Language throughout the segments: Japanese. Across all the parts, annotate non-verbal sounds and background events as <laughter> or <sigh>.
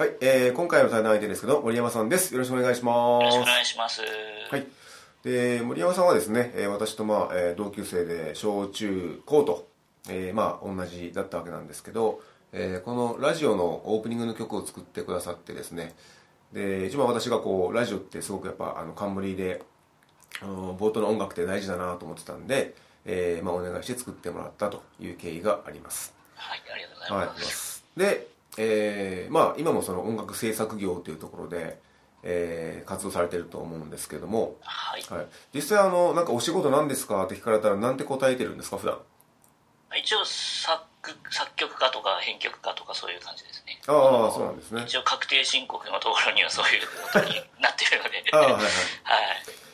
はい、えー、今回の対談相手ですけど森山さんです。よろしくお願いします。よろしくお願いします。はい。で森山さんはですね、えー私と、まあえー同級生で小中高と、えーまあ、同じだったわけなんですけど、えーこのラジオのオープニングの曲を作ってくださってですねで一番私がこうラジオってすごくやっぱあの冠であの冒頭の音楽って大事だなと思ってたんで、えーまあ、お願いして作ってもらったという経緯があります。はい、ありがとうございはいます。で、えーまあ今もその音楽制作業というところで、えー活動されてると思うんですけども、はい。はい、実際あのなんかお仕事なんですかって聞かれたらなんて答えてるんですか普段？一応作作曲家とか編曲家とかそういう感じですね。ああのそうなんですね一応確定申告のところにはそういうことになってるので。<laughs> ああはいはいはい。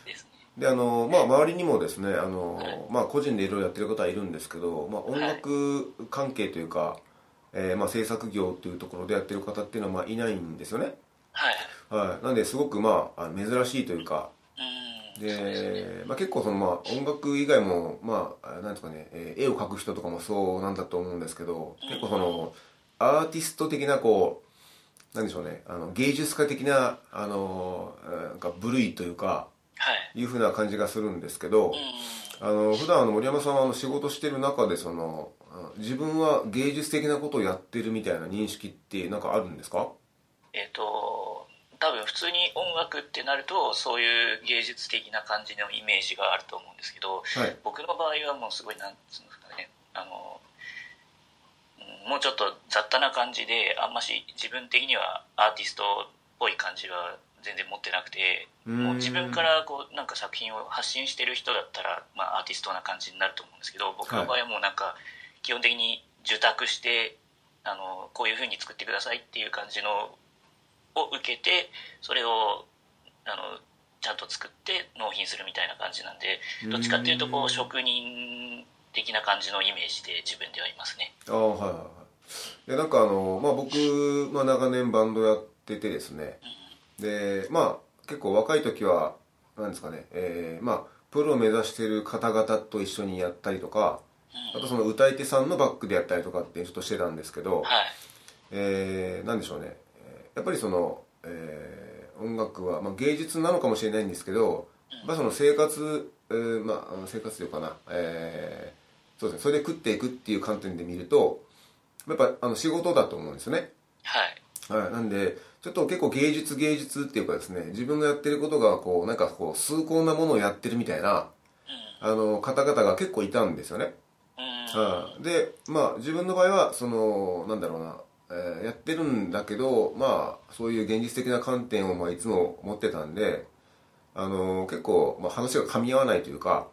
ですね。であのまあ周りにもですねあの、まあ個人でいろいろやってる方はいるんですけど、まあ、音楽関係というか、えーまあ、制作業というところでやってる方っていうのはまあいないんですよねはい。はいなんですごくまあ珍しいというかですね。で、まあ、結構そのまあ音楽以外もまあなんですかね、えー絵を描く人とかもそうなんだと思うんですけど結構そのアーティスト的なこうなんでしょうねあの芸術家的なあのえーなんか部類というかはい。いうふうな感じがするんですけどうあの普段あの森山さんはあの仕事してる中でそのあ自分は芸術的なことをやってるみたいな認識ってなんかあるんですか？ん。えっ、と、多分普通に音楽ってなるとそういう芸術的な感じのイメージがあると思うんですけど、はい。僕の場合はもうすごいなんつうんですかねあのうんもうちょっと雑多な感じであんまし自分的にはアーティストっぽい感じは全然持ってなくてもう自分からこうなんか作品を発信してる人だったら、まあ、アーティストな感じになると思うんですけど僕の場合はもうなんか基本的に受託してあのこういうふうに作ってくださいっていう感じのを受けてそれをあのちゃんと作って納品するみたいな感じなんでどっちかっていうとこう職人的な感じのイメージで自分ではいますね。ああはいはいはい。でなんかあの、まあ、僕、まあ、長年バンドやっててですね。でまあ結構若い時はなんですかね、えーまあプロを目指してる方々と一緒にやったりとかあとその歌い手さんのバックでやったりとかってちょっとしてたんですけど、はい。えーなんでしょうね。えーやっぱりその、えー音楽は、まあ、芸術なのかもしれないんですけど、まあ、その生活、えーまあ生活というかな、えーそうですね。それで食っていくっていう観点で見るとやっぱあの仕事だと思うんですよね。はい。はい、なんでちょっと結構芸術芸術っていうかですね自分がやってることがこうなんかこう崇高なものをやってるみたいなあの方々が結構いたんですよね、うん。はい、でまあ自分の場合はそのなんだろうな、えーやってるんだけどまあそういう現実的な観点をまあいつも持ってたんであの結構、まあ、話が噛み合わないというか、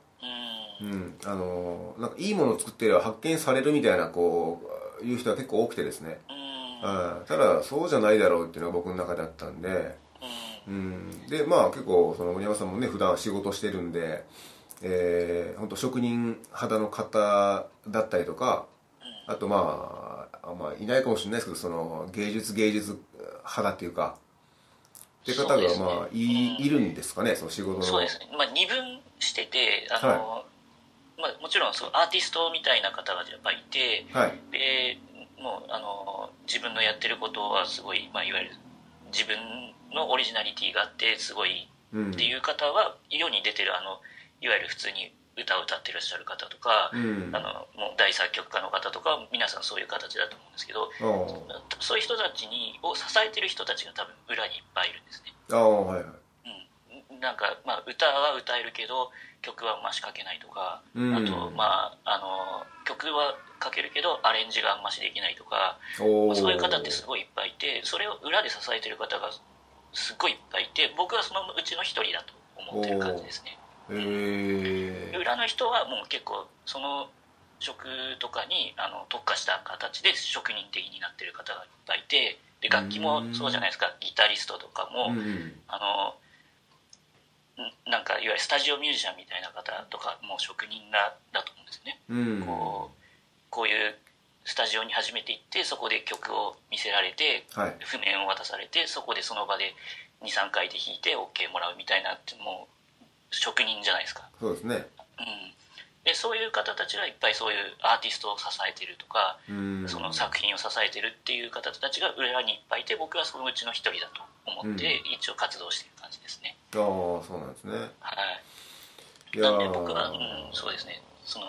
うん。うん、あのなんかいいものを作ってれば発見されるみたいなこういう人が結構多くてですね。うん。はいただそうじゃないだろうっていうのが僕の中であったんで、うん、でまあ結構その森山さんもね普段仕事してるんで、えー、本当職人肌の方だったりとかあとまああまあいないかもしれないですけどその芸術芸術肌っていうかっていう方がまあい,、いるんですかねその仕事の。そうですね、まあ、二分しててあの、まあ、もちろんそうアーティストみたいな方がやっぱいてはい。でもうあの自分のやってることはすごい、まあ、いわゆる自分のオリジナリティがあってすごいうん。っていう方は世に出てるあのいわゆる普通に歌を歌ってらっしゃる方とか、うん。あのもう大作曲家の方とか皆さんそういう形だと思うんですけどあそういう人たちにを支えてる人たちが多分裏にいっぱいいるんですね。あはいはい。うん、なんか、まあ、歌は歌えるけど曲はあんまし書けないとか、うん。あと、まあ、あの曲は書けるけどアレンジがあんましできないとか、まあそういう方ってすごいいっぱいいてそれを裏で支えてる方がすっごいいっぱいいて僕はそのうちの一人だと思ってる感じですねへえ裏の人はもう結構その職とかにあの特化した形で職人的になってる方がいっぱいいてで楽器もそうじゃないですか。ギタリストとかも、うんうん。あのんなんかいわゆるスタジオミュージシャンみたいな方とかも職人だだと思うんですよね。うん。こうこういうスタジオに初めて行ってそこで曲を見せられてはい。譜面を渡されてそこでその場で23回で弾いて OK もらうみたいなってもう職人じゃないですか、そうですね。うん、でそういう方たちがいっぱいそういうアーティストを支えてるとかうん。その作品を支えてるっていう方たちが裏にいっぱいいて僕はそのうちの一人だと思って一応活動してる感じですね、ああそうなんですね。はい。なんで僕は、ーうん、そうですね。その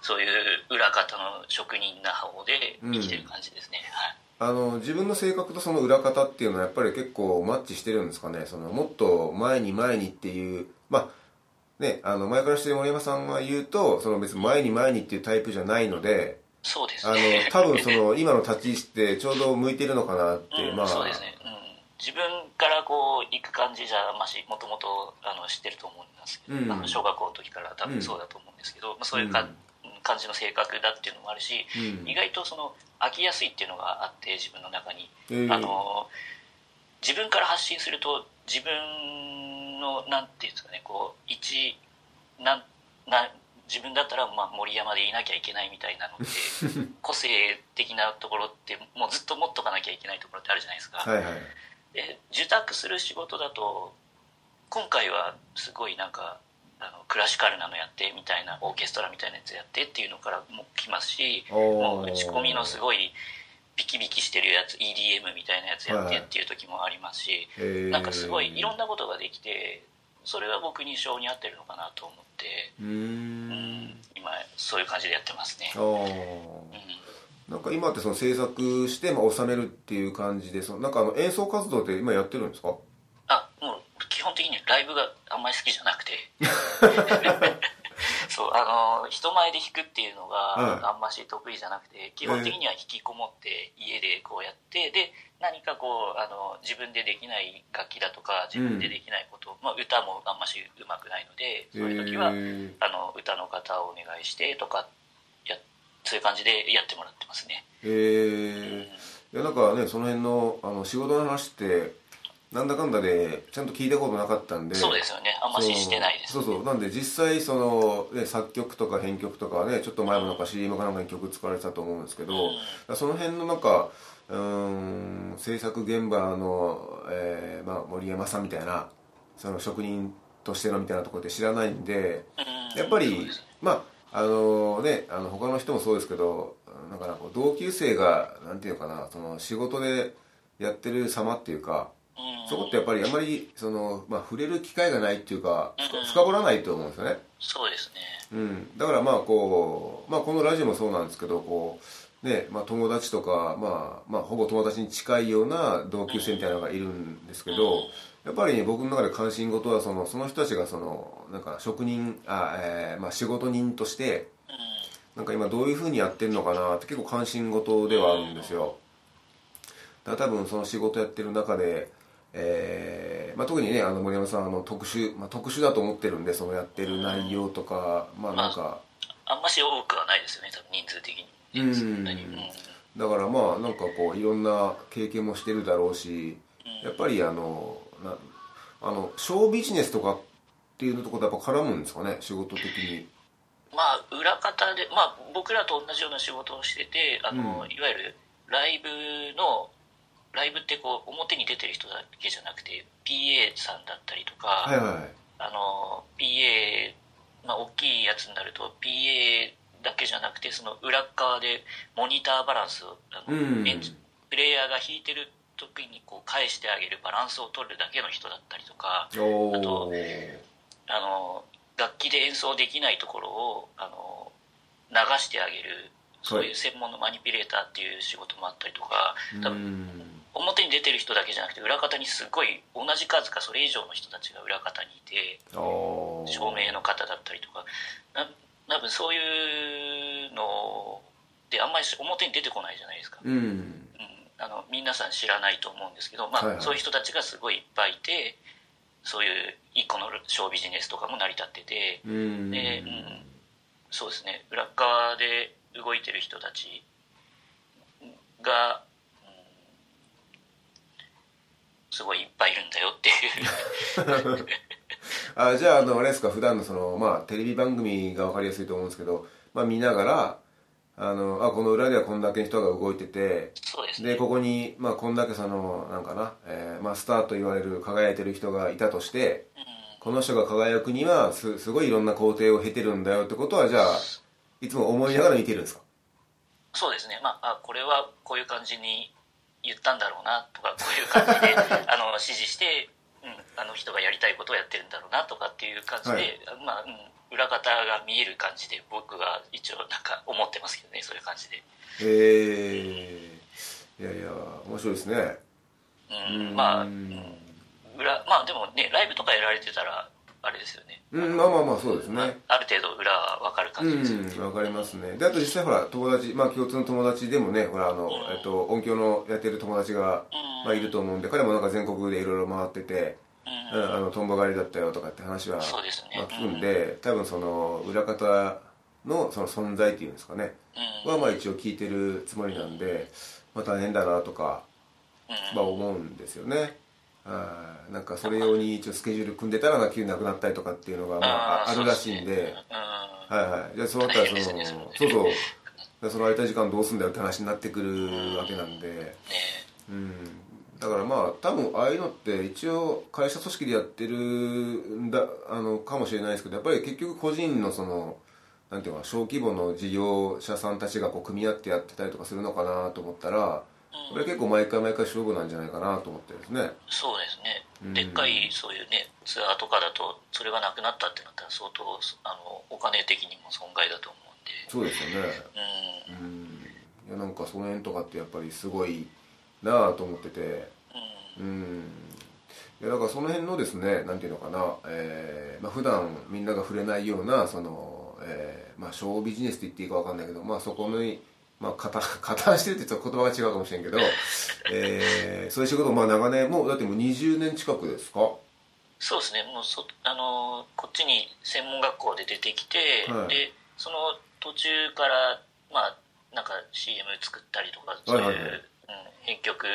そういう裏方の職人な方で生きてる感じですね、はいあの自分の性格とその裏方っていうのはやっぱり結構マッチしてるんですかね。そのもっと前に前にっていうまあねあの前からしてる森山さんが言うとその別に前に前にっていうタイプじゃないのでそうですあのね多分その今の立ち位置ってちょうど向いてるのかなって、うんまあ。そうですね、うん、自分からこう行く感じじゃましもともとあの知ってると思うんですけど、うん。あの小学校の時から多分そうだと思うんですけど、まあ、そういうか、うん感じの性格だっていうのもあるし、うん。意外とその飽きやすいっていうのがあって自分の中に、えーあの自分から発信すると自分のなんていうんですかねこう一なんな自分だったらまあ森山でいなきゃいけないみたいなのって <laughs> 個性的なところってもうずっと持っとかなきゃいけないところってあるじゃないですか。はいはい。で受託する仕事だと今回はすごいなんかあのクラシカルなのやってみたいなオーケストラみたいなやつやってっていうのからも来ますしもう打ち込みのすごいビキビキしてるやつ EDM みたいなやつやっはいはい。てっていう時もありますし、えー。なんかすごいいろんなことができてそれは僕に性に合ってるのかなと思って、うん。ん今そういう感じでやってますね。なんか今ってその制作してまあ収めるっていう感じでそのなんかあの演奏活動って今やってるんですか？あもう基本的にライブがあんまり好きじゃなくて。<laughs> そうあの人前で弾くっていうのはいがあんまし得意じゃなくて、基本的には引きこもって家でこうやってで何かこうあの自分でできない楽器だとか自分でできないこと、まあ、歌もあんましうまくないのでそういう時は、えー。あの歌の方をお願いしてとかやそういう感じでやってもらってますね。えー。いやなんかねその辺のあの仕事の話ってなんだかんだでちゃんと聞いたことなかったんで。そうですよね。あんまししてないですそう。そうそう。なんで実際その、ね、作曲とか編曲とかねちょっと前もなんか CM かなんかに曲使われてたと思うんですけど、うん。その辺のなんかうーん制作現場の、えーまあ、森山さんみたいなその職人としてのみたいなところで知らないんでうん。やっぱりそうです。まああのねあの他の人もそうですけどなんかなこう同級生がなんていうのかなその仕事でやってる様っていうかうんそこってやっぱりあまりその、まあ、触れる機会がないっていうかうん。深掘らないと思うんですよね、そうですね。うん、だからまあこう、まあ、このラジオもそうなんですけどこう、ねまあ、友達とか、まあまあ、ほぼ友達に近いような同級生みたいなのがいるんですけど、やっぱりね僕の中で関心事はそのその人たちがそのなんか職人あ、えーまあ、仕事人としてうん。なんか今どういうふうにやってるのかなって結構関心事ではあるんですよ。だから多分その仕事やってる中で、えーまあ、特にねあの森山さんあの特殊、まあ、特殊だと思ってるんでそのやってる内容とかまあなんか。あんまし多くはないですよね多分人数的に。うん。だからまあなんかこういろんな経験もしてるだろうしやっぱりあのなあのショービジネスとかっていうとこやっぱ絡むんですかね仕事的に。まあ裏方でまあ僕らと同じような仕事をしててあの、うん。いわゆるライブのライブってこう表に出てる人だけじゃなくて PA さんだったりとか、はいはいあの PA まあ大きいやつになると PA だけじゃなくてその裏側でモニターバランスをあの、うん。プレイヤーが弾いてる時にこう返してあげるバランスを取るだけの人だったりとかおあとーあの楽器で演奏できないところをあの流してあげるそういう専門のマニピュレーターっていう仕事もあったりとか多う分ん表に出てる人だけじゃなくて裏方にすごい同じ数かそれ以上の人たちが裏方にいて照明の方だったりとか。な多分そういうのであんまり表に出てこないじゃないですか、うん。うん、あの皆さん知らないと思うんですけど、まあはいはい。そういう人たちがすごいいっぱいいてそういう一個のショービジネスとかも成り立っててうん。で、うん、そうですね。裏側で動いてる人たちが、うん、すごいいっぱいいるんだよっていう。<laughs> あじゃああのあれですか普段のそのまあテレビ番組が分かりやすいと思うんですけど、まあ、見ながらあのあこの裏ではこんだけ人が動いててそうですね。でここに、まあ、こんだけそのなんかな、えーまあ、スターと言われる輝いてる人がいたとしてこの人が輝くにはすすごいいろんな工程を経てるんだよってことはじゃあいつも思いながら見てるんですか？そうですね。まああこれはこういう感じに言ったんだろうなとかこういう感じで <laughs> あの指示して、うん、あの人がやりたいことをやってるんだろうなとかっていう感じで、はい。まあ、うん、裏方が見える感じで僕は一応なんか思ってますけどねそういう感じで、へえいやいや面白いですね。うん、まあ、うん。裏まあでもねライブとかやられてたらあれですよね、うんまあまあまあそうですまあねある程度分かる感じですよね、うんわかりますね。であと実際ほら友達まあ共通の友達でもねほらあの、えっと、音響のやってる友達が、まあ、いると思うんで彼もなんか全国でいろいろ回ってて、うん。うん、あのとんぼ狩りだったよとかって話は、そうですね。まあ、聞くんで多分その裏方のその存在っていうんですかねうん。はまあ一応聞いてるつもりなんで、まあ、大変だなとか、うん。まあ、思うんですよね。はいなんかそれ用に一応スケジュール組んでたら急になくなったりとかっていうのが、まあ、ああるらしいんで。はいはい。じゃあそうなったらその、そうそう。でその空いた時間どうすんだよって話になってくるわけなんで。ねうん。だからまあ多分ああいうのって一応会社組織でやってるんだあのかもしれないですけどやっぱり結局個人のそのなんていうのか小規模の事業者さんたちがこう組み合ってやってたりとかするのかなと思ったらこれ結構毎回毎回勝負なんじゃないかなと思ってですね。そうですね、うん。でっかいそういうねツアーとかだとそれがなくなったってなったら相当あのお金的にも損害だと思うんで。そうですよね。うん。うん。いやなんかその辺とかってやっぱりすごいなあと思ってて。うん。いやだからその辺のですねなんていうのかな、えーまあ普段みんなが触れないようなその、えーまあ、ショービジネスって言っていいかわかんないけど、まあ、そこに、まあ、加担加担してるって言ったら言葉が違うかもしれんけど、えーそういう仕事をまあ長年もうだってもう20年近くですか？そうですね。もうそあのこっちに専門学校で出てきて、はい。でその途中からまあなんか CM 作ったりとかそういう、はいはいはい。うん、編曲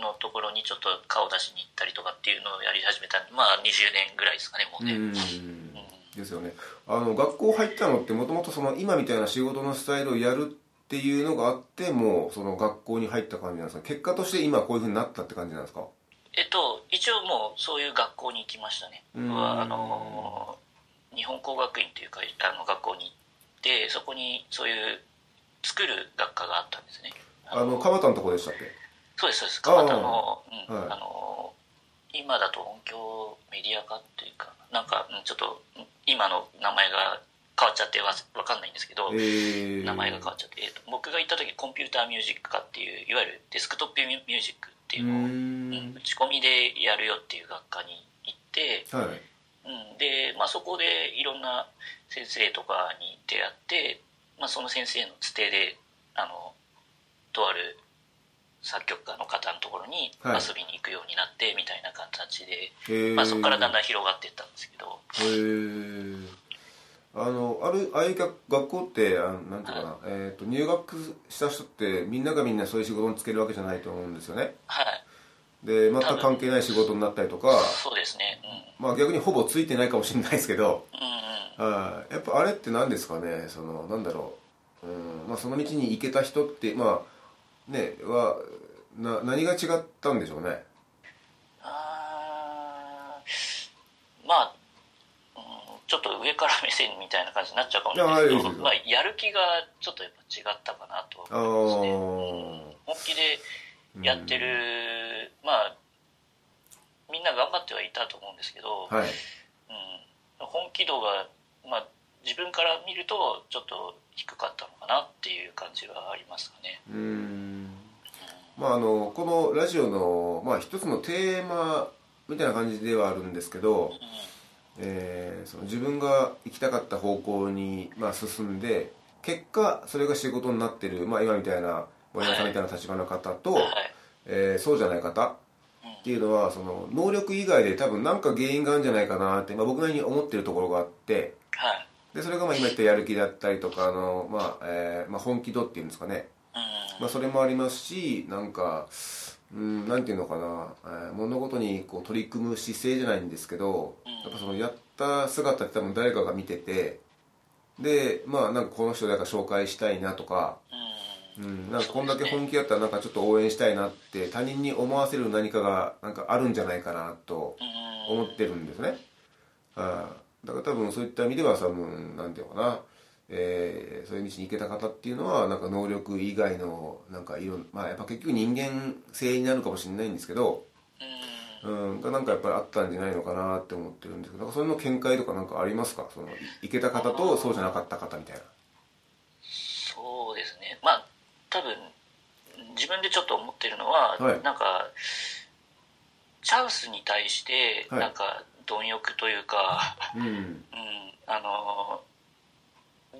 のところにちょっと顔出しに行ったりとかっていうのをやり始めたんでまあ20年ぐらいですかねもうね、うん。ですよね。あの学校入ったのってもともとその今みたいな仕事のスタイルをやるっていうのがあってもうその学校に入った感じなんですか？結果として今こういうふうになったって感じなんですか？えっと一応もうそういう学校に行きましたね。あの日本工学院というかあの学校に行ってそこにそういう作る学科があったんですね。あの川田のとこでしたっけ？そうですそうです。川田の,、うんはい。あの今だと音響メディア科っていうかなんかうんちょっとうん今の名前が変わっちゃってわわかんないんですけど、えー、名前が変わっちゃって、えっと僕が行った時コンピューターミュージック科っていういわゆるデスクトップミュージックっていうのを、うん。ん打ち込みでやるよっていう学科に行って、はい。うん、で、まあ、そこでいろんな先生とかに出会って、まあ、その先生のつてであのとある作曲家の方のところにはい。遊びに行くようになってみたいな形で、へー。まあ、そこからだんだん広がっていったんですけどあのあるああいう学学校ってあのなんていうかな、えー、と入学した人ってみんながみんなそういう仕事に就けるわけじゃないと思うんですよね。はい。で全く関係ない仕事になったりとか。そうですね。まあ逆にほぼついてないかもしれないですけど。うんうん。うんはい。やっぱあれって何ですかね？そのなんだろう、うん。まあ、その道に行けた人ってまあねはな何が違ったんでしょうね？あー。まあ、うん、ちょっと上から目線みたいな感じになっちゃうかもしれないですよ。けど、まあ、やる気がちょっとやっぱ違ったかなとあ思いますねあ本気でやってる、まあみんな頑張ってはいたと思うんですけど、はい。うん、本気度が、まあ、自分から見るとちょっと低かったのかなっていう感じはありますかね。うーん。まああのこのラジオの、まあ、一つのテーマみたいな感じではあるんですけど、えーその自分が行きたかった方向に、まあ、進んで結果それが仕事になってる、まあ、今みたいな森山さんみたいな立場の方と、はい。えーそうじゃない方っていうのはその能力以外で多分何か原因があるんじゃないかなって、まあ、僕なりに思ってるところがあってはい。でそれがまあ今言ったやる気だったりとかあの、まあえーまあ、本気度っていうんですかね、うん。まあ、それもありますしなんかうんなんていうのかな、えー物事にこう取り組む姿勢じゃないんですけど、やっぱそのやった姿って多分誰かが見ててでまあなんかこの人誰か紹介したいなとか、うん。うん、なんかこんだけ本気だったらなんかちょっと応援したいなって他人に思わせる何かがなんかあるんじゃないかなとうん。思ってるんですね、あーだから多分そういった意味では多分なんていうのかな、えーそういう道に行けた方っていうのはなんか能力以外のなんかいろんまあやっぱ結局人間性になるかもしれないんですけど、うん。なんかやっぱりあったんじゃないのかなって思ってるんですけどなんかそれの見解とかなんかありますか？そのいけた方とそうじゃなかった方みたいな。そうですね。まあ多分自分でちょっと思ってるのは、はい。なんかチャンスに対してはい。なんか貪欲というか、うん。うん、あの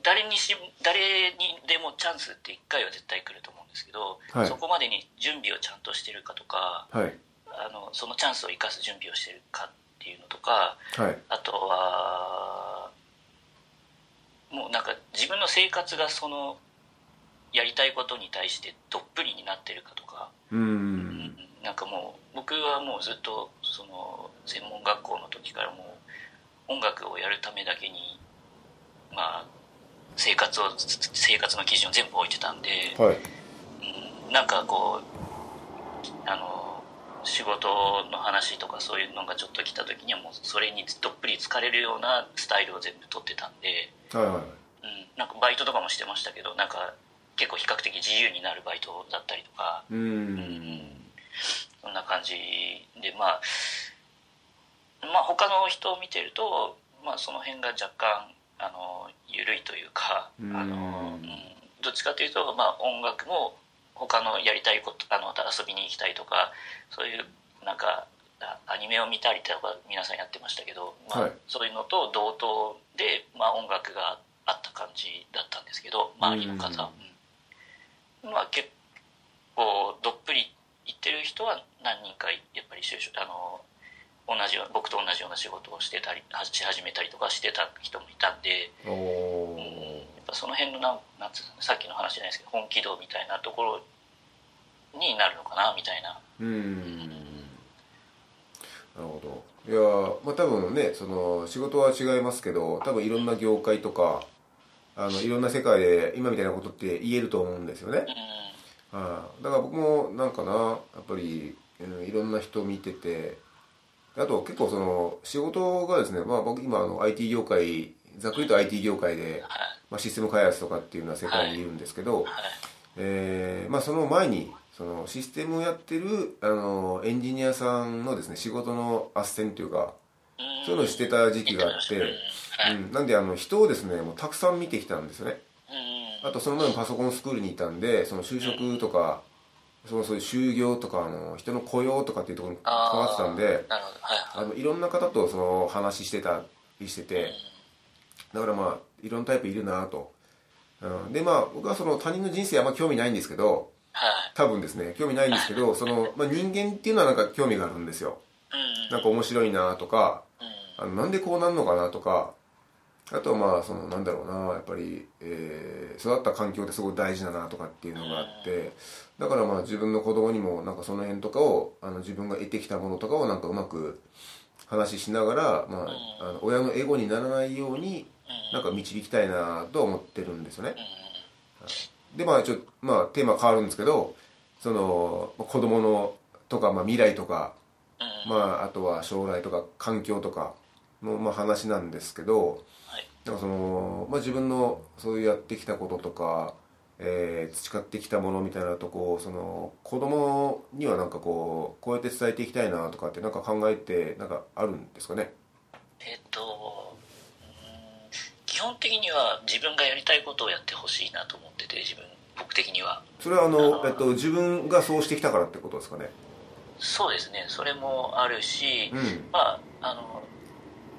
誰にし誰にでもチャンスって1回は絶対来ると思うんですけど、はい。そこまでに準備をちゃんとしてるかとかはい。あのそのチャンスを生かす準備をしてるかっていうのとかはい。あとはもうなんか自分の生活がそのやりたいことに対してどっぷりになってるかとか、うん。なんかもう僕はもうずっとその専門学校の時からもう音楽をやるためだけにまあ生活を生活の基準を全部置いてたんで、はい。うん、なんかこうあの仕事の話とかそういうのがちょっと来た時にはもうそれにどっぷり疲れるようなスタイルを全部取ってたんで、はいはい。うん、なんかバイトとかもしてましたけどなんか結構比較的自由になるバイトだったりとかうん。そんな感じでまあまあ他の人を見てると、まあ、その辺が若干あの緩いというかうん。あの、うん、どっちかというと、まあ、音楽も他のやりたいことあの遊びに行きたいとかそういうなんかあアニメを見たりとか皆さんやってましたけど、まあはい。そういうのと同等で、まあ、音楽があった感じだったんですけど周りの方、うん。まあ結構どっぷり行ってる人は何人かやっぱり就職あの同じ僕と同じような仕事をしてたりし始めたりとかしてた人もいたんで、おうん、やーっぱその辺のなんなんつうのさっきの話じゃないですけど本気度みたいなところになるのかなみたいな。うん。なるほど。いやーまあ多分ねその仕事は違いますけど多分いろんな業界とかあのいろんな世界で今みたいなことって言えると思うんですよね。うん。ああだから僕もなんかなやっぱり、うんいろんな人見ててあと結構その仕事がですね、まあ、僕今あの IT 業界ざっくりと IT 業界で、はいまあ、システム開発とかっていうのは世界にいるんですけど、はい。えーまあ、その前にそのシステムをやってるあのエンジニアさんのですね仕事の斡旋というかうん。そういうのをしてた時期があって、うん。なんであの人をですねもうたくさん見てきたんですよね。うん。あとその前もパソコンスクールにいたんでその就職とかそのそういう就業とかあの人の雇用とかっていうところに関わってたんでなるほど。はいあのいろんな方とその話してたりしててだからまあいろんなタイプいるなと、うん、でまあ僕はその他人の人生あんま興味ないんですけどはい。多分ですね興味ないんですけど <laughs> その、まあ、人間っていうのはなんか興味があるんですよ。うん。なんか面白いなとかうん。あのなんでこうなんのかなとかあとはまあそのなんだろうなやっぱり、えー育った環境ってすごい大事だなとかっていうのがあってだからまあ自分の子供にもなんかその辺とかをあの自分が得てきたものとかをなんかうまく話ししながら、まあ、あの親のエゴにならないようになんか導きたいなと思ってるんですよね。でまあちょっとまあテーマ変わるんですけどその子供のとか、まあ、未来とかまあ、あとは将来とか環境とかの、まあ、話なんですけどはいなんかその、まあ、自分のそういうやってきたこととか、えー培ってきたものみたいなとこをその子供にはなんかこうこうやって伝えていきたいなとかってなんか考えてなんかあるんですかね？えっとうん基本的には自分がやりたいことをやってほしいなと思ってて自分僕的には。それはあの、えっと、自分がそうしてきたからってことですかね？そうですね。それもあるし、うん。まああの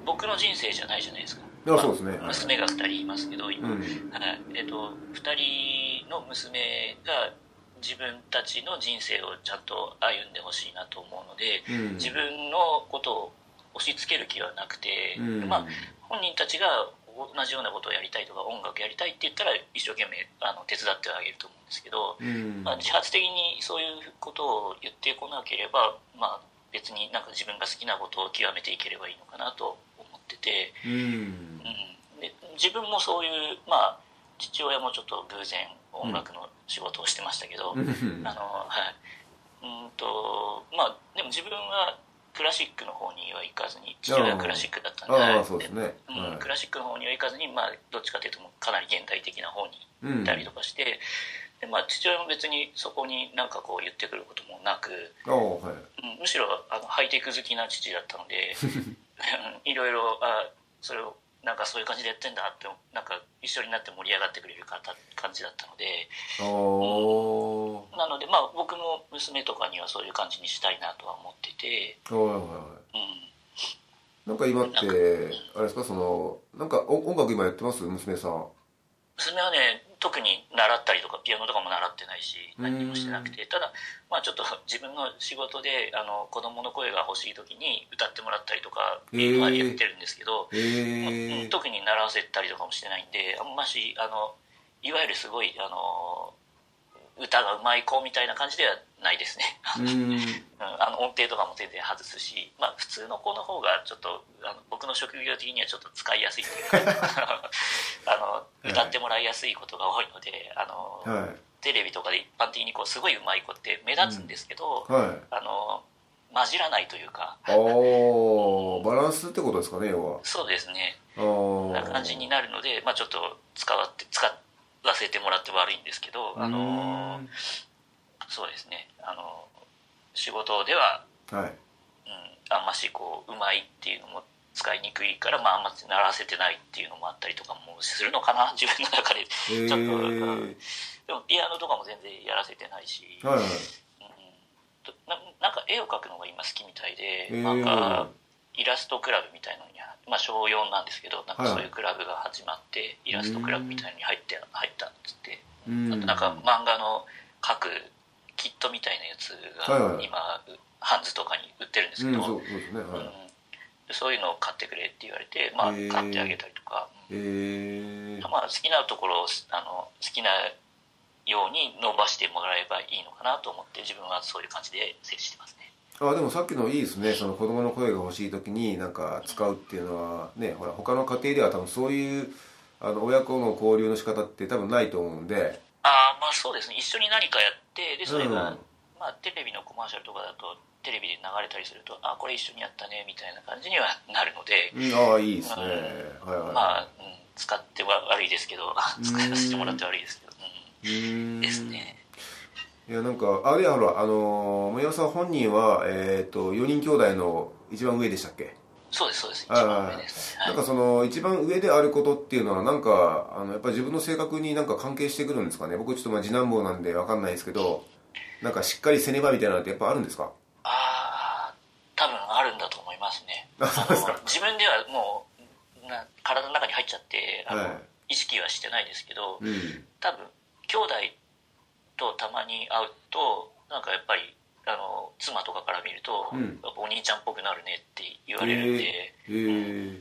僕の人生じゃないじゃないですかあそうですね。まあ娘が2人いますけど今、うん。はい。えっと、2人の娘が自分たちの人生をちゃんと歩んでほしいなと思うので、うん。自分のことを押し付ける気はなくて、うん。まあ、本人たちが同じようなことをやりたいとか音楽やりたいって言ったら一生懸命あの手伝ってあげると思うんですけど、うん。まあ、自発的にそういうことを言ってこなければ、まあ、別になんか自分が好きなことを極めていければいいのかなと思ってて、うん。うん、で自分もそういう、まあ、父親もちょっと偶然音楽の仕事をしてましたけど、うん。あのはい。うんとまあでも自分はクラシックの方には行かずに父親はクラシックだったんでああそうんはい。クラシックの方には行かずに、まあ、どっちかというとかなり現代的な方にうん行ったりとかして、でまあ、父親も別にそこになんかこう言ってくることもなく、はい。うんむしろあのハイテク好きな父だったのでいろいろあそれをなんかそういう感じでやってんだってなんか一緒になって盛り上がってくれる方感じだったのでああ。なのでまあ僕も娘とかにはそういう感じにしたいなとは思ってて、はいはいはい。うん、なんか今ってあれですか？そのなんかお音楽今やってます？娘さん。娘はね特に習ったりとかピアノとかも習ってないし何にもしてなくて。ただまあちょっと <laughs> 自分の仕事であの子供の声が欲しい時に歌ってもらったりとかっていうのはやってるんですけど、へうんえ特に習わせたりとかもしてないんであんましあのいわゆるすごいあの歌がうまい子みたいな感じではないですね、うん。<laughs> うん。あの音程とかも全然外すし、まあ、普通の子の方がちょっとあの僕の職業的にはちょっと使いやすいっていうか <laughs> あの歌ってもらいやすいことが多いのであの、はい。テレビとかで一般的にこうすごいうまい子って目立つんですけど、はい。あの混じらないというかああバランスってことですかね要は。そうですね。な感じになるので、まあ、ちょっと使わって使わせてもらって悪いんですけどあのそうですね。あの仕事では、はい。うん、あんましこううまいっていうのも使いにくいから、まあ、あんま習わせてないっていうのもあったりとかもするのかな <laughs> 自分の中で。へちょっと、うん。えでもピアノとかも全然やらせてないし、はいはい。うん。とななんか絵を描くのが今好きみたいで、へー。なんかイラストクラブみたいのに、まあ、小4なんですけどなんかはい。そういうクラブが始まって、イラストクラブみたいのに入って入ったっつって、うん。あとなんか漫画の描くキットみたいなやつはいはい。が今、ハンズとかに売ってるんですけど、うんそうそうですね。はい。うん。でそういうのを買ってくれって言われて、まあ、買ってあげたりとか、まあ、好きなところをあの好きなように伸ばしてもらえばいいのかなと思って自分はそういう感じで接してますねあでもさっきのいいですね。その子供の声が欲しい時になんか使うっていうのはねほら他の家庭では多分そういうあの親子の交流の仕方って多分ないと思うんで。ああまあそうですね。一緒に何かやってでそれが、うん。まあ、テレビのコマーシャルとかだとテレビで流れたりするとあこれ一緒にやったねみたいな感じにはなるので、うん。ああいいですね、うん。はいはい。まあ、うん、使っては悪いですけど。<laughs> 使わせてもらって悪いですけど、うん、ですねいやなんかあれやほらあのー森山さん本人はえっ、と4人兄弟の一番上でしたっけ？そうですそうです。一はい番上です、はい。なんかその一番上であることっていうのはなんかあのやっぱり自分の性格になんか関係してくるんですかね？僕ちょっとまあ次男坊なんでわかんないですけどなんかしっかりせねばみたいなのってやっぱあるんですか？ああ多分あるんだと思いますね。自分ではもうな体の中に入っちゃってあの、はい。意識はしてないですけどうん。多分兄弟とたまに会うとなんかやっぱりあの妻とかから見ると、うん。やっぱお兄ちゃんっぽくなるねって言われるんで、へえ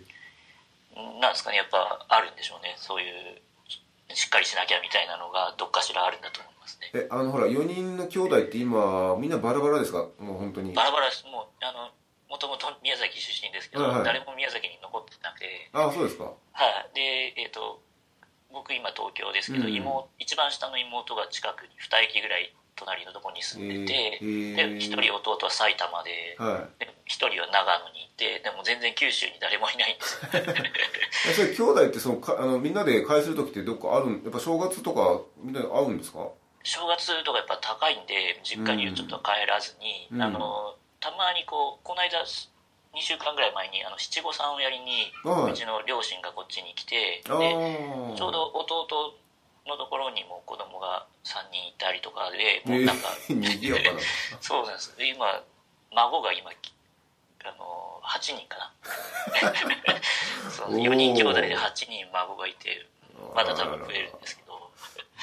なんですかねやっぱあるんでしょうね。そういうしっかりしなきゃみたいなのがどっかしらあるんだと思いますね。えあのほら4人の兄弟って今みんなバラバラですか？もう本当に。バラバラです。もうあのもともと宮崎出身ですけど、はいはい。誰も宮崎に残ってなくて。ああそうですか。はい、で、えっ、と、僕今東京ですけど、うん。妹一番下の妹が近くに2駅ぐらい隣のところに住んでて、えーで、一人弟は埼玉で、はで一人は長野にいて、でも全然九州に誰もいないんです。<laughs> それ兄弟ってそのかあのみんなで会する時ってどっかあるんやっぱ正月とかみんなで会うんですか？正月とかやっぱ高いんで、実家にちょっと帰らずに、うん。あの、たまにこう、この間、2週間ぐらい前にあの七五三をやりに、はい。うちの両親がこっちに来て、でちょうど弟のところにも子供が3人いたりとかでもうなんか、えー、か <laughs> なそうなんです。で今孫が今あの8人かな。<laughs> <laughs> そうおー4人兄弟で8人孫がいてまだ多分増えるんですけど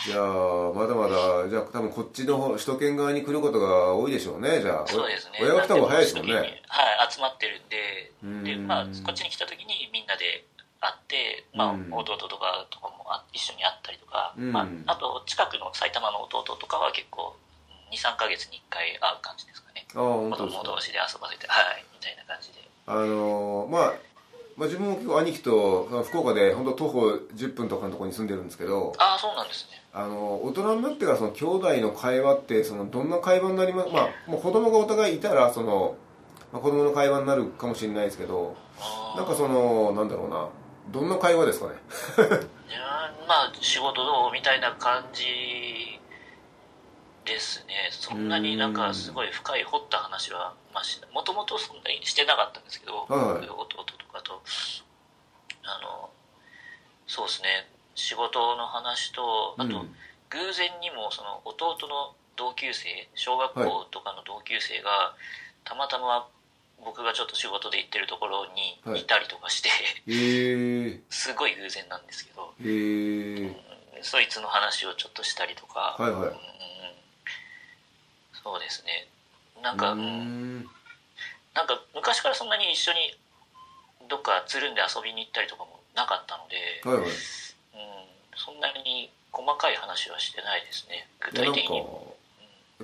じゃあまだまだじゃあ多分こっちの方首都圏側に来ることが多いでしょうねじゃあ。そうですね。親が来た方が早いですもんね。はい集まってるんでうん。で、まあ、こっちに来た時にみんなであって、まあうん。弟とかとかもあ一緒に会ったりとか、うん。まあ、あと近くの埼玉の弟とかは結構23ヶ月に1回会う感じですかね。ああ本子供同士で遊ばせてはいみたいな感じで。あのーまあまあ、自分も結構兄貴とその福岡で本当徒歩10分とかのところに住んでるんですけどああそうなんですね。あの大人になってからその兄弟の会話ってそのどんな会話になりますまあもう子供がお互いいたらその、まあ、子供の会話になるかもしれないですけどなんかそのなんだろうなどんな会話ですかね？<laughs> いやーまあ仕事どうみたいな感じですね。そんなになんかすごい深い掘った話はまあもともとそんなにしてなかったんですけど、はい。弟とかとあのそうですね。仕事の話とあと、うん。偶然にもその弟の同級生小学校とかの同級生が、たまたま僕がちょっと仕事で行ってるところにい。たりとかして、へえ <laughs> すごい偶然なんですけど、へえそいつの話をちょっとしたりとか、はいはい。うんそうですね。なんか、うんん。なんか昔からそんなに一緒にどっかつるんで遊びに行ったりとかもなかったので、はいはい。うん、そんなに細かい話はしてないですね。具体的に。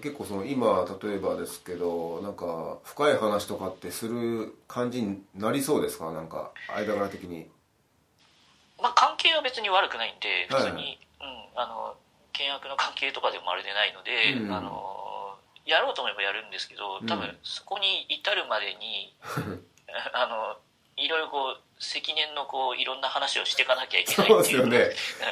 結構その今例えばですけどなんか深い話とかってする感じになりそうですか？なんか間柄的に。まあ関係は別に悪くないんで普通に、はいうん、あの険悪な関係とかでもあれでないので、うん。あのやろうと思えばやるんですけど多分うんそこに至るまでに、<laughs> あのいろいろこう積年のこういろんな話をしていかなきゃいけないそうですよね。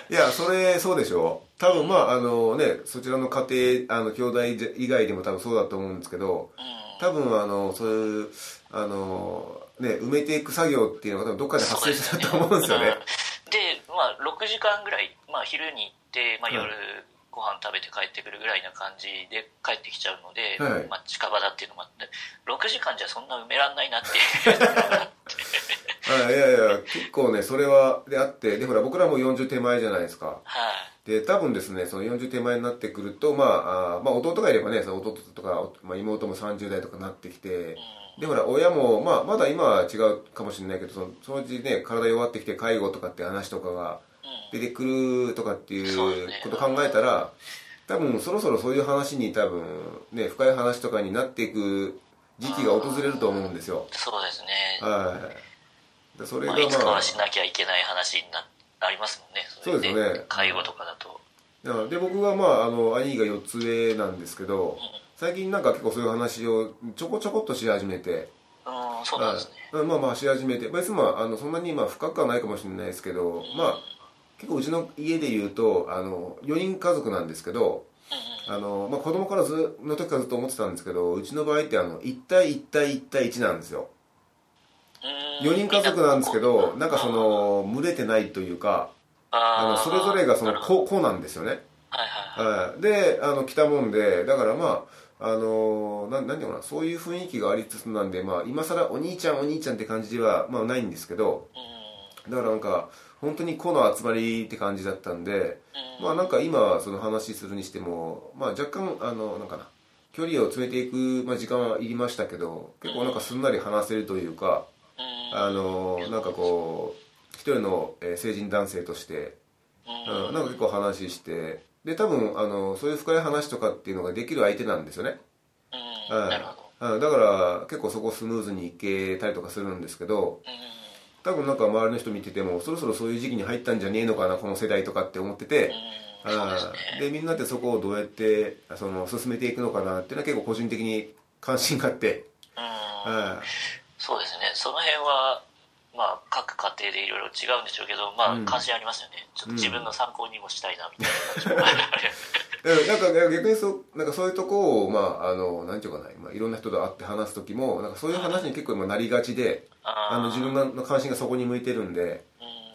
いやそれそうでしょ。う多分まああのねそちらの家庭あの兄弟以外でも多分そうだと思うんですけどうん。多分あのそういうあのね埋めていく作業っていうのが多分どっかで発生してると思うんですよね。うん。で、まあ、6時間ぐらい、まあ、昼に行って、まあ、はい夜ご飯食べて帰ってくるぐらいな感じで帰ってきちゃうので、はい。まあ、近場だっていうのもあって6時間じゃそんな埋めらんないなっていう。の <laughs> があってあいやいや結構ねそれはであってでほら僕らも40手前じゃないですか。はい。で多分ですねその40手前になってくると、まあ、あーまあ弟がいればねその弟とか、まあ、妹も30代とかなってきてでほら親も、まあ、まだ今は違うかもしれないけどそのそのうちね体弱ってきて介護とかって話とかが出てくるとかっていそうこと考えたら多分そろそろそういう話に多分ね深い話とかになっていく時期が訪れると思うんですよ。そうですね、はい。でそれがまあ、いつかまあはしなきゃいけない話になありますもんね。そうですよね。介護とかだと。で僕はまああの兄が4つ上なんですけど最近なんか結構そういう話をちょこちょこっとし始めて。うんそうなんですね。はい。まあまあし始めて。別にまああのそんなにまあ深くはないかもしれないですけどまあ結構うちの家で言うとあの4人家族なんですけどあの、まあ、子供からずの時からずっと思ってたんですけどうちの場合ってあの1対1対1対1なんですよ。うん。4人家族なんですけどなんかその群れてないというかあのそれぞれがその子子なんですよね。はいはいはい。はい、であの来たもんでだからまああのなんなんていうのかなそういう雰囲気がありつつなんで、まあ、今更お兄ちゃんお兄ちゃんって感じでは、まあ、ないんですけどうん。だからなんか本当に子の集まりって感じだったんで、うん。まあなんか今その話するにしても、まあ、若干あのなんかな距離を詰めていく、まあ、時間はいりましたけど結構なんかすんなり話せるというか、うん。あのなんかこう一人のえー成人男性としてうん。うん、なんか結構話してで多分あのそういう深い話とかっていうのができる相手なんですよね、はいうん。だから結構そこスムーズにいけたりとかするんですけどうん多分なんか周りの人見ててもそろそろそういう時期に入ったんじゃねえのかなこの世代とかって思ってて、うんあーね。でみんなってそこをどうやってその進めていくのかなっていうのは結構個人的に関心があって、うん。はそうですね。その辺はまあ各家庭でいろいろ違うんでしょうけどまうん。あ関心ありますよね。ちょっと自分の参考にもしたいなみたいな感じもいだからなんか逆にそうなんかそういうとこを、まあ、あのなんていうかな、まあ、いろんな人と会って話す時もなんかそういう話に結構今なりがちで。あの自分の関心がそこに向いてるんで、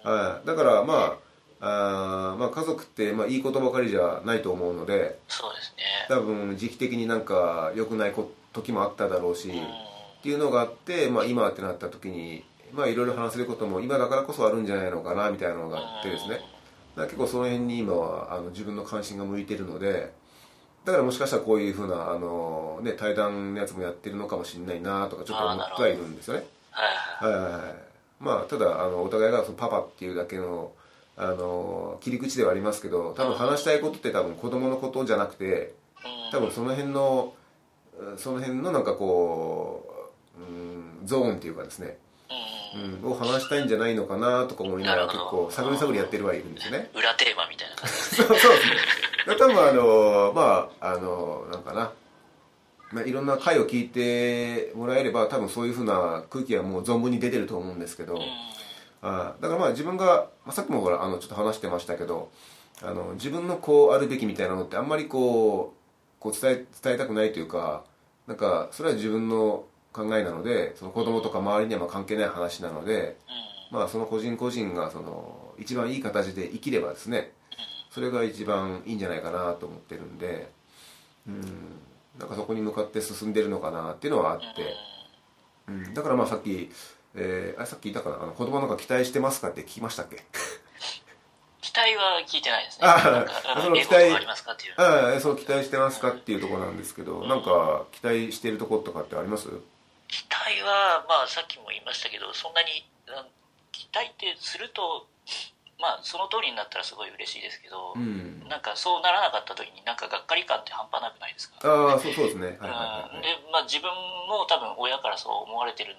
うん。はい、だからまああーまあ家族ってまあいいことばかりじゃないと思うのでそうですね。多分時期的になんか良くないこ時もあっただろうし、うん。っていうのがあって、まあ、今ってなった時にまあいろいろ話せることも今だからこそあるんじゃないのかなみたいなのがあってですねら結構その辺に今はあの自分の関心が向いてるのでだからもしかしたらこういうふうなあの、ね、対談のやつもやってるのかもしれないなとかちょっと思ってはいるんですよね。はいはいはい。まあただあのお互いがそのパパっていうだけのあの切り口ではありますけど多分話したいことって多分子供のことじゃなくて多分その辺のその辺のなんかこう、うん、ゾーンっていうかですね、うん、を話したいんじゃないのかなとか思いながら結構探り探りやってるはいるんですよね。裏テーマみたいな感じ。<laughs> そうそうですね多分あのまああのなんかな。まあ、いろんな回を聞いてもらえれば多分そういうふうな空気はもう存分に出てると思うんですけど、あだからまあ自分が、まあ、さっきもほらあのちょっと話してましたけどあの自分のこうあるべきみたいなのってあんまりこうこう伝え伝えたくないというかなんかそれは自分の考えなのでその子供とか周りにはまあ関係ない話なので、まあ、その個人個人がその一番いい形で生きればですねそれが一番いいんじゃないかなと思ってるんでうんなんかそこに向かって進んでるのかなっていうのはあって、うん、だからまあさっき、えー、あさっき言ったかなあの子供なんか期待してますかって聞きましたっけ？期待は聞いてないですね。ああその期待ありますかっていう。ああそう期待してますかっていうところなんですけどなんか期待してるところとかってあります？期待はまあさっきも言いましたけどそんなにうん期待ってするとまあその通りになったらすごい嬉しいですけど、うん。なんかそうならなかった時になんかがっかり感って半端なくないですか？ああそうそうですね。はいはいはいうん。でまあ、自分も多分親からそう思われてる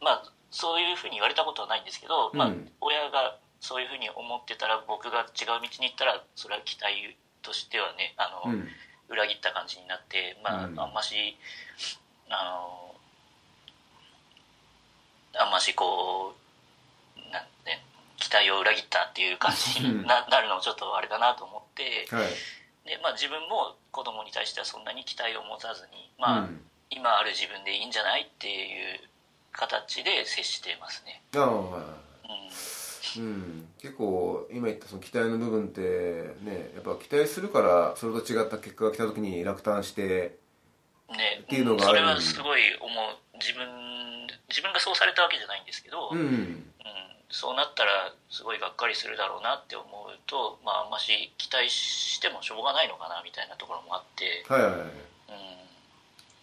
まあそういうふうに言われたことはないんですけど、まあうん、親がそういうふうに思ってたら僕が違う道に行ったらそれは期待としてはねあの、うん。裏切った感じになって、まあうん。あんましあのあんましこうなん、ね、期待を裏切ったっていう感じにななるのもちょっとあれだなと思って。はい。でまあ、自分も子供に対してはそんなに期待を持たずに、まあうん。今ある自分でいいんじゃないっていう形で接していますね、あうん、うん、結構今言ったその期待の部分ってねやっぱ期待するからそれと違った結果が来た時に落胆してね。っていうのがある。それはすごい思う。自分自分がそうされたわけじゃないんですけど、うん。うんそうなったらすごいがっかりするだろうなって思うと、まあ、あんまし期待してもしょうがないのかなみたいなところもあって、はいはいはい。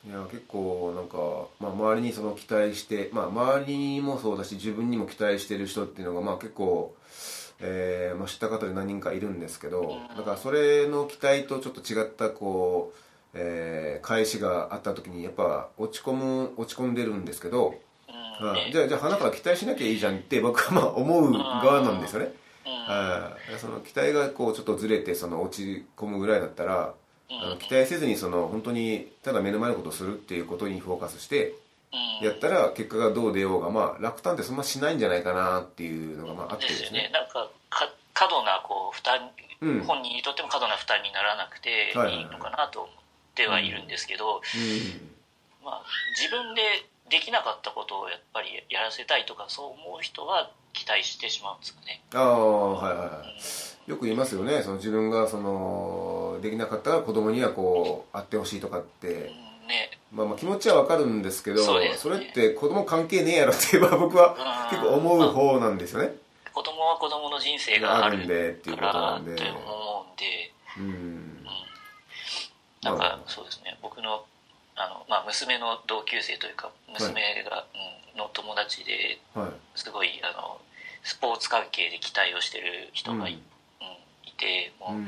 うん。いや結構なんか、まあ、周りにその期待して、まあ、周りにもそうだし自分にも期待してる人っていうのが、まあ、結構、えーまあ、知った方で何人かいるんですけど、うん。だからそれの期待とちょっと違ったこう、えー返しがあった時にやっぱ落ち込む落ち込んでるんですけど、うん。ねはいじゃあじゃあ花から期待しなきゃいいじゃんって僕はまあ思う側なんですよね。うん。はいその期待がこうちょっとずれてその落ち込むぐらいだったら、うん。あの期待せずにその本当にただ目の前のことをするっていうことにフォーカスしてうん。やったら結果がどう出ようがまあ楽観ってそんなしないんじゃないかなっていうのがまああってでですすねよね。なんかか過度なこう負担、うん。本人にとっても過度な負担にならなくていいのかなと思ってはいるんですけど、まあ、自分でできなかったことをやっぱりやらせたいとかそう思う人は期待してしまうんですかね。うんああはいはいはい。よく言いますよね。その自分がそのできなかったら子供にはこう会ってほしいとかって。うんね。まあ、まあ気持ちはわかるんですけどそね。れって子供関係ねえやろって言えば僕はうん。結構思う方なんですよね。子供は子供の人生があるんでっていうことなんで。思うんで、うん。なんかまあ。そうですね。僕のあの、まあ、娘の同級生というか娘が、うん、の友達ではい。すごいあのスポーツ関係で期待をしてる人がい,、うん。うんいてもう、うん。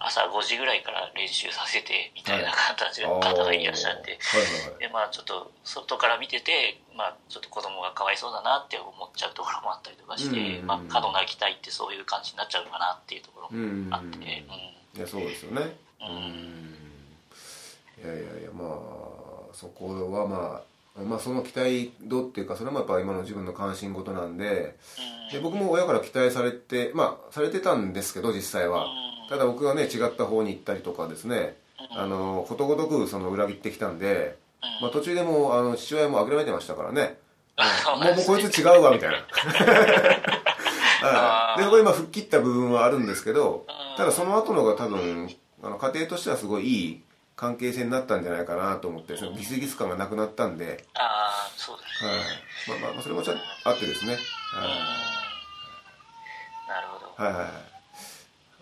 朝5時ぐらいから練習させてみたいな形のあー。方がいらっしゃって、はいはいでまあちょっと外から見てて、まあ、ちょっと子供がかわいそうだなって思っちゃうところもあったりとかして、うんまあ、過度な期待ってそういう感じになっちゃうのかなっていうところうんもあって、うん。いやそうですよね。うん。うん。いやいやいやまあそこはまあまあその期待度っていうかそれもやっぱ今の自分の関心事なんでで僕も親から期待されてまあされてたんですけど実際は。ただ僕がね違った方に行ったりとかですねあのことごとくその裏切ってきたんで、まあ、途中でもうあの父親も諦めてましたからね。もうもうこいつ違うわみたいな。<laughs> <laughs> はい。でそこで今吹っ切った部分はあるんですけどただその後のが多分あの家庭としてはすごいいい関係性になったんじゃないかなと思ってそのギスギス感がなくなったんで、ああそうですはい。まあまあまあそれもちょっとあってですね、はい。なるほど。はいはいはい。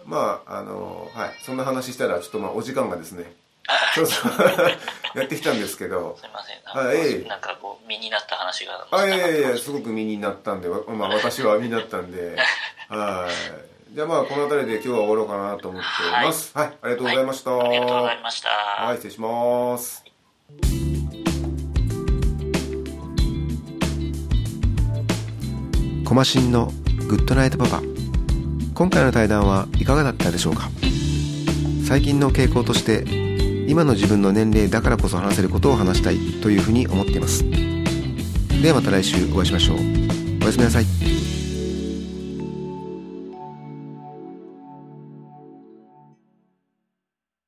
まああのはい。そんな話したらちょっとまあお時間がですね。そうそう。<laughs> やってきたんですけど。すいません。あええなんかこう身になった話があいやいやいやすごく身になったんで、わまあ、私は身になったんで。<laughs> はいじゃあまあこの辺りで今日は終わろうかなと思っております。はい、ありがとうございました、ありがとうございました、はい失礼します。コマシンのグッドナイトパパ。今回の対談はいかがだったでしょうか？最近の傾向として今の自分の年齢だからこそ話せることを話したいというふうに思っています。ではまた来週お会いしましょう。おやすみなさい